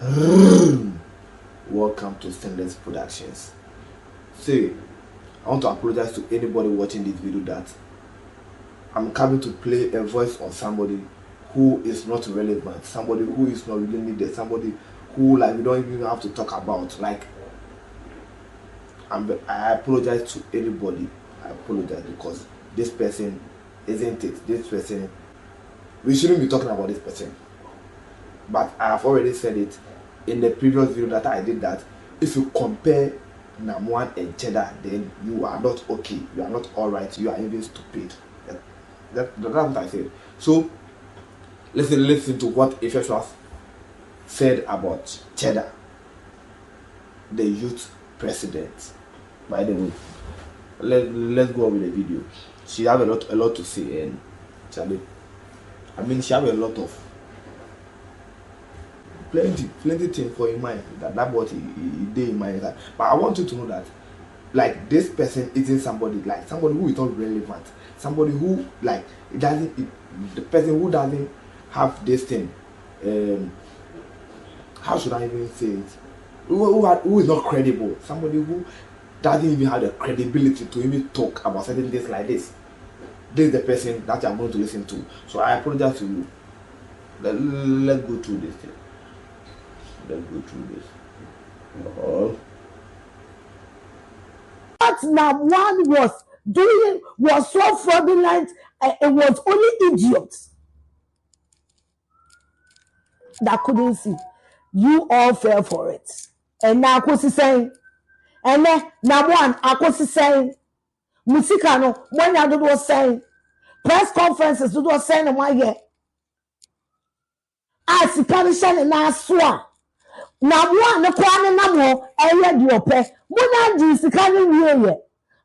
Welcome to Sinless Productions. See, I want to apologize to anybody watching this video that I'm coming to play a voice on somebody who is not relevant, somebody who is not really needed, somebody who like we don't even have to talk about. Like, I'm, I apologize to anybody. I apologize because this person isn't it. This person, we shouldn't be talking about this person. But I have already said it in the previous video that I did that if you compare Namuan and Cheddar, then you are not okay. You are not alright. You are even stupid. That, that, that's what I said. So listen, listen to what Afia Shwar said about Cheddar, the youth president. By the way, let let's go on with the video. She have a lot a lot to say and Charlie. I mean she have a lot of plenty plenty things for in mind that that what he, did in mind that but i want you to know that like this person isn't somebody like somebody who is not relevant. Somebody who like doesn't it, the person who doesn't have this thing um how should i even say it? Who, who, who is not credible. Somebody who doesn't even have the credibility to even talk about certain things like this. This is the person that i'm going to listen to. So i apologize to you. Let, let's go through this thing let's go through this. Oh. What Namwan was doing was so fraudulent, uh, it was only idiots that couldn't see. You all fell for it. And now, Akosi saying, and then Namwan, Akosi saying, Musika no, when you was saying, press conferences, do was saying, why yet? I see, can you na swa na mo a ne koa ne nam hɔ ɛyɛ deɛ ɔpɛ. Mo na gye sika no wie yɛ.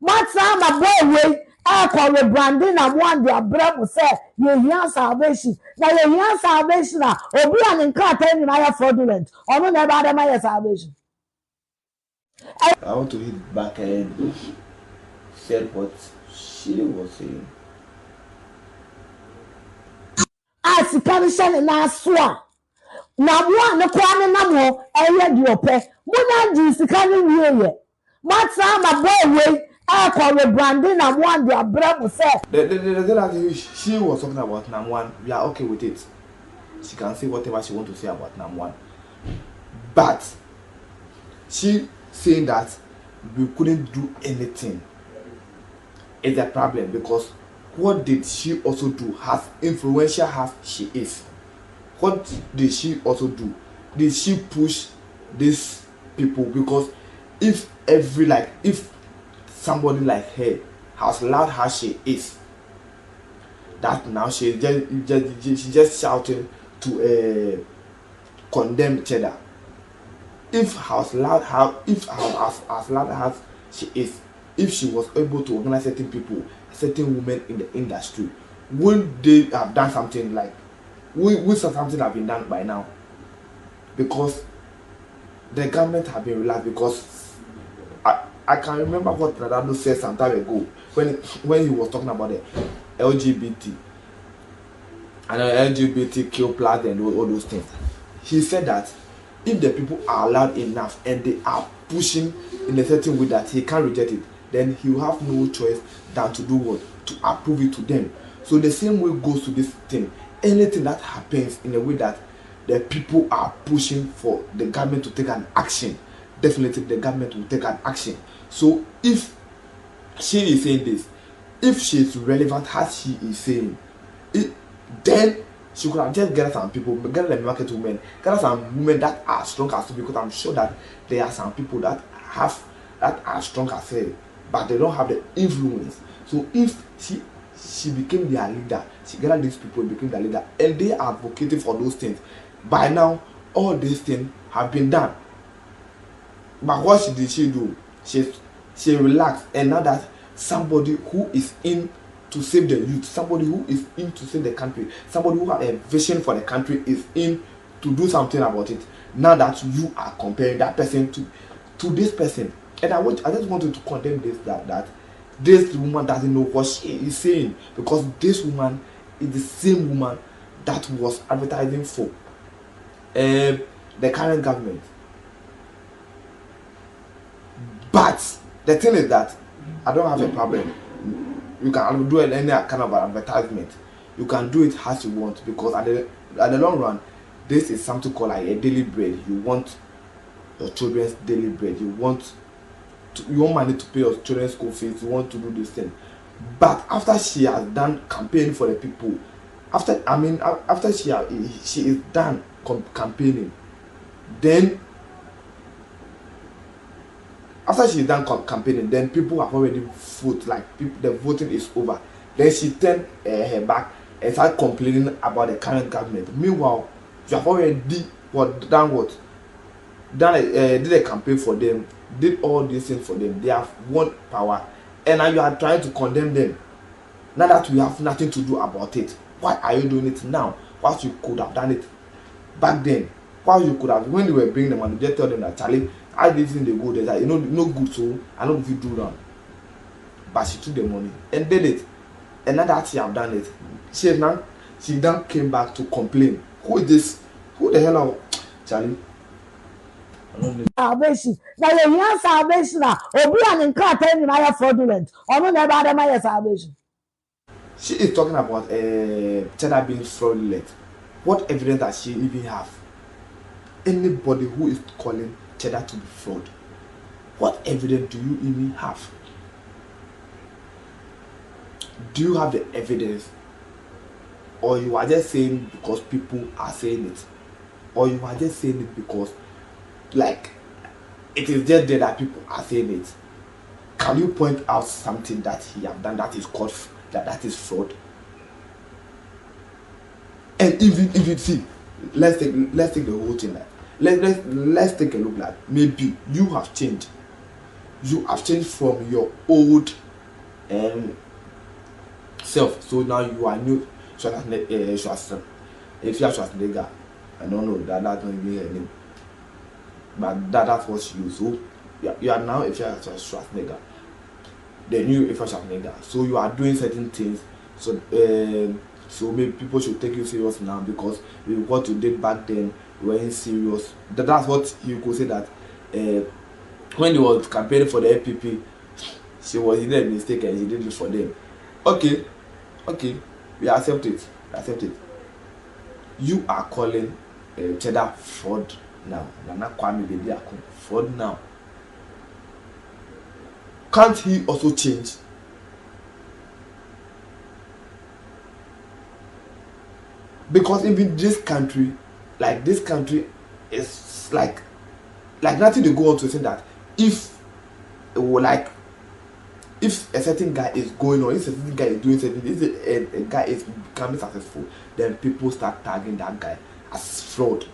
Mata ma bɔ ewei ɛkɔ rebrande na mo ande abrɛ mo sɛ yɛhia salvation. Na yɛhia salvation a obi a ne nkrataa nyinaa yɛ fraudulent. Ɔno na ɛbɛ adama yɛ salvation. I want to hit back and said what she was saying. a sika no hyɛ ne nan so a na mo a ne koa ne nam hɔ ɛyɛ deɛ ɔpɛ mo na gye sika no wie yɛ mata ma bɔ ewei ɛkɔ rebrande na mo ande abrɛ mo sɛ. The, the, the, the is, she was talking about Namwan. We are okay with it. She can say whatever she want to say about Namwan. But she saying that we couldn't do anything is a problem because what did she also do as influential as she is what did she also do? Did she push these people? Because if every like if somebody like her as loud as she is that now she just, just she just shouting to uh, condemn cheddar if as loud how if as, as loud as she is if she was able to organize certain people certain women in the industry would they have done something like would something have been done by now because the government have been relaxed because I, I can remember what Nana Addo said some time ago when when he was talking about the LGBT and the LGBTQ plus and all, all those things. He said that if the people are allowed enough and they are pushing in a certain way that he can't reject it, then he will have no choice than to do what? To approve it to them. So the same way goes to this thing. Anything that happens in a way that the people are pushing for the government to take an action, definitely the government will take an action. So if she is saying this, if she is relevant as she is saying, it, then she could have just get some people, get the market women, get some women that are strong as well, because I'm sure that there are some people that have that are strong as her, but they don't have the influence. So if she she became their leader, she gathered these people became their leader, and they advocated for those things. By now, all these things have been done. But what she did she do? She she relaxed, and now that somebody who is in to save the youth, somebody who is in to save the country, somebody who has a vision for the country is in to do something about it. Now that you are comparing that person to to this person, and I want I just wanted to condemn this that that this woman doesn't know what she is saying because this woman is the same woman that was advertising for uh, the current government. But the thing is that i don't have a problem. You can do any kind of advertisement. You can do it as you want because at the at the long run this is something called like a daily bread. You want your children's daily bread. You want to, you want money to pay your children's school fees you want to do this thing. But after she has done campaigning for the people after i mean after she has she is done campaigning then after she is done campaigning then people have already vote like people the voting is over. Then she turn uh, her back and start complaining about the current government. Meanwhile you have already what done what? Done uh, did a campaign for them did all these things for them. They have won power. And now you are trying to condemn them. Now that we have nothing to do about it why are you doing it now? Why you could have done it back then? Why you could have when they were bringing the money just tell them that charlie how this thing dey go there that you know no good so i no go fit do am but she took the money and did it. And now that she have done it she now she now came back to complain. Who is this? Who the hell are charlie salvation. Na yɛhia salvation a obi a ne nkrataa nyinaa yɛ fraudulent. Ɔno na ɛbaa dɛm ayɛ salvation. she is talking about uh, being fraudulent. What evidence does she even have? Anybody who is calling cheddar to be fraud what evidence do you even have? Do you have the evidence? Or you are just saying because people are saying it? Or you are just saying it because like it is just there that people are saying it. Can you point out something that he have done that is called that that is fraud? And even if you see let's take let's take the whole thing like let let's let's take a look like maybe you have changed. You have changed from your old um self. So now you are new. Schwarzenegger uh, if you are Schwarzenegger I don't know that that's not even her name but that that's what used so you are, you are now if you are Schwarzenegger. The new you are Schwarzenegger. So you are doing certain things. So um so maybe people should take you serious now because with what you did back then you weren't serious. That, that's what you could say that uh, when he was campaigning for the NPP she was did a mistake and he did it for them. Okay. Okay. We accept it. We accept it. You are calling uh, cheddar fraud now nana kwame Bediako fraud now can't he also change? Because even this country like this country is like like nothing dey go on to say that if like if a certain guy is going on if a certain guy is doing something if a, a guy is becoming successful then people start tagging that guy as fraud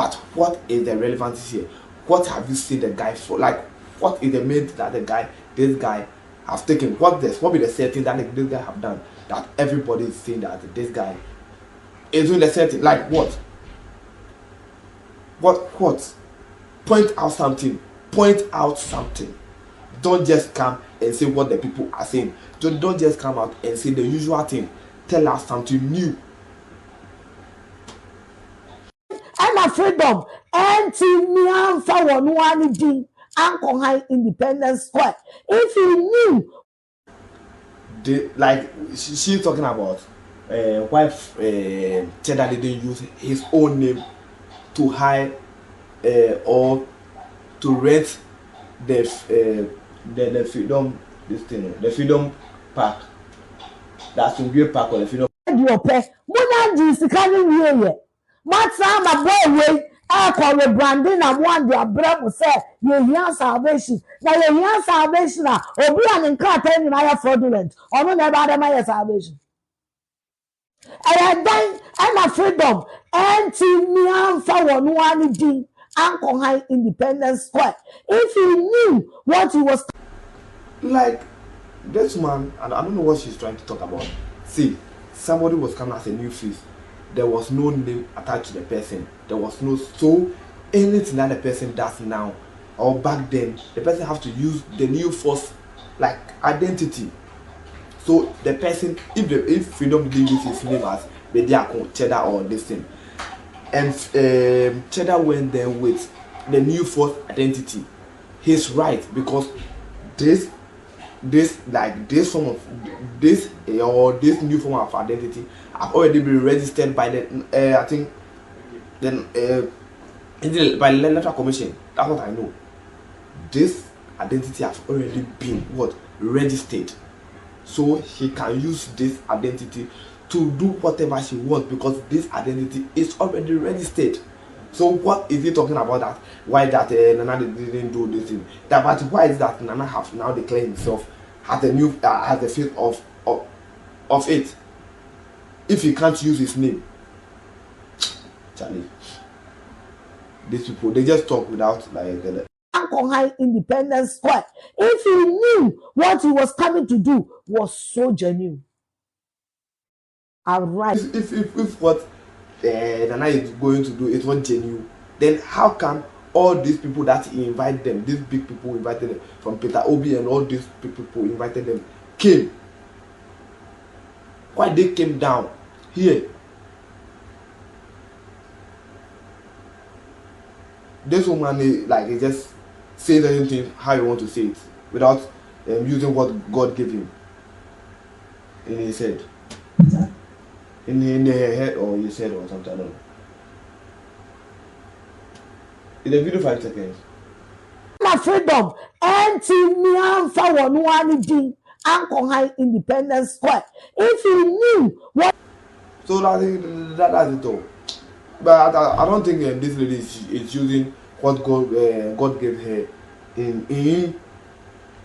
but what is the relevance here? What have you seen the guy for? Like what is the main that the guy this guy has taken? What this what be the setting that this guy have done that everybody is saying that this guy is doing the setting? Like what? What what? Point out something. Point out something. Don't just come and say what the people are saying. Don't, don't just come out and say the usual thing. Tell us something new freedom ɛnti miamfa wɔn no ani din ankɔhan independence square if you knew. the like she, she talking about uh, why uh, didn't use his own name to hire uh, or to rent the uh, the the freedom this thing the freedom park that's Sungwe park or the freedom. di ọpẹ mo náà di sika ní wie yẹ mata ma bọ òwe ẹkọ rebranding na mo adi abirẹ mo sẹ yehia salvation. Na yehia salvation a obi a ne nkrataa nyinaa yɛ fraudulent. Ɔno na ɛbaa dɛm ayɛ salvation. Ɛyɛ dan ɛna freedom. Ɛnti miamfa wɔn no ani din ankɔhan independence square. If he knew what he was. like this man and i don't know what she's trying to talk about. See somebody was coming as a new face there was no name attached to the person. There was no so anything that the person does now or back then the person have to use the new force like identity. So the person if the if freedom didn't use his name as bediako cheddar or this thing. And um, cheddar went there with the new force identity. He's right because this this like this form of this or this new form of identity have already been registered by the uh, i think then uh, by the electoral commission? That's what i know. This identity has already been what registered. So he can use this identity to do whatever she wants because this identity is already registered so what is he talking about that why that uh, nana didn't do this thing that but why is that nana have now declared himself as a new uh, as the face of, of of it if he can't use his name charlie these people they just talk without like uh, High Independence Square. If he knew what he was coming to do was so genuine. All right. If, if, if, if what uh, Nana is going to do is not genuine, then how can all these people that he invited them, these big people invited them from Peter Obi and all these people invited them came? Why they came down here? This woman is like he just says anything how you want to say it without um, using what God gave him in his head. In, in the head or his head or something, I don't know. In the video, five seconds. My freedom, ẹnti mi anfa wọn wani din Ankohai Independence Square. If he knew what. So that, that that's it all. But I, I don't think uh, this lady is, is using what God uh, God gave her in in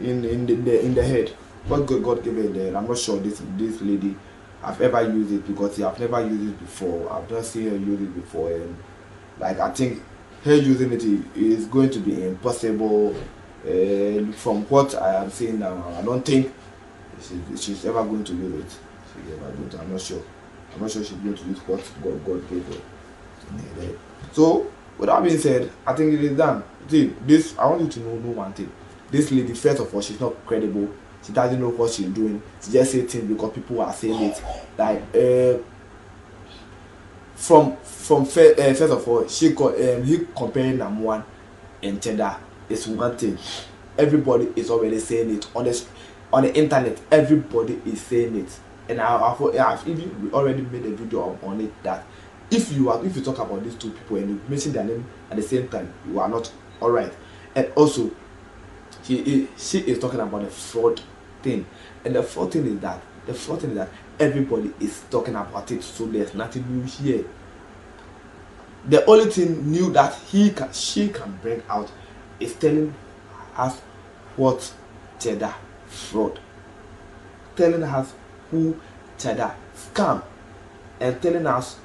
in in the, the in the head. What God, God gave her in the head. I'm not sure this this lady I've ever used it because I've never used it before. I've not seen her use it before, and like I think her using it is going to be impossible. Uh, from what I am seeing now, I don't think she's, she's ever going to use it. She's ever going to. I'm not sure. I'm not sure she's going to use what God, God gave her. So with that being said, I think it is done. See, this I want you to know, know one thing. This lady, first of all, she's not credible. She doesn't know what she's doing. She just say things because people are saying it. Like uh, from from first, uh, first of all, she um, he comparing Namuan and Cheddar is one thing. Everybody is already saying it on the on the internet. Everybody is saying it, and I, I've, I've even already made a video on, on it that if you are if you talk about these two people and you mention their name at the same time you are not all right and also he she is talking about the fraud thing. And the fourth thing is that the fourth thing is that everybody is talking about it so there's nothing new here. The only thing new that he can she can bring out is telling us what cheddar fraud. Telling us who cheddar scam. And telling us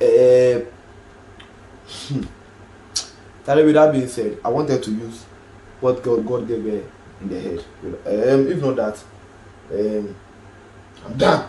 uh, hmm. with that being said, I wanted to use what God God gave me in the head. Um, if not that, um, I'm done.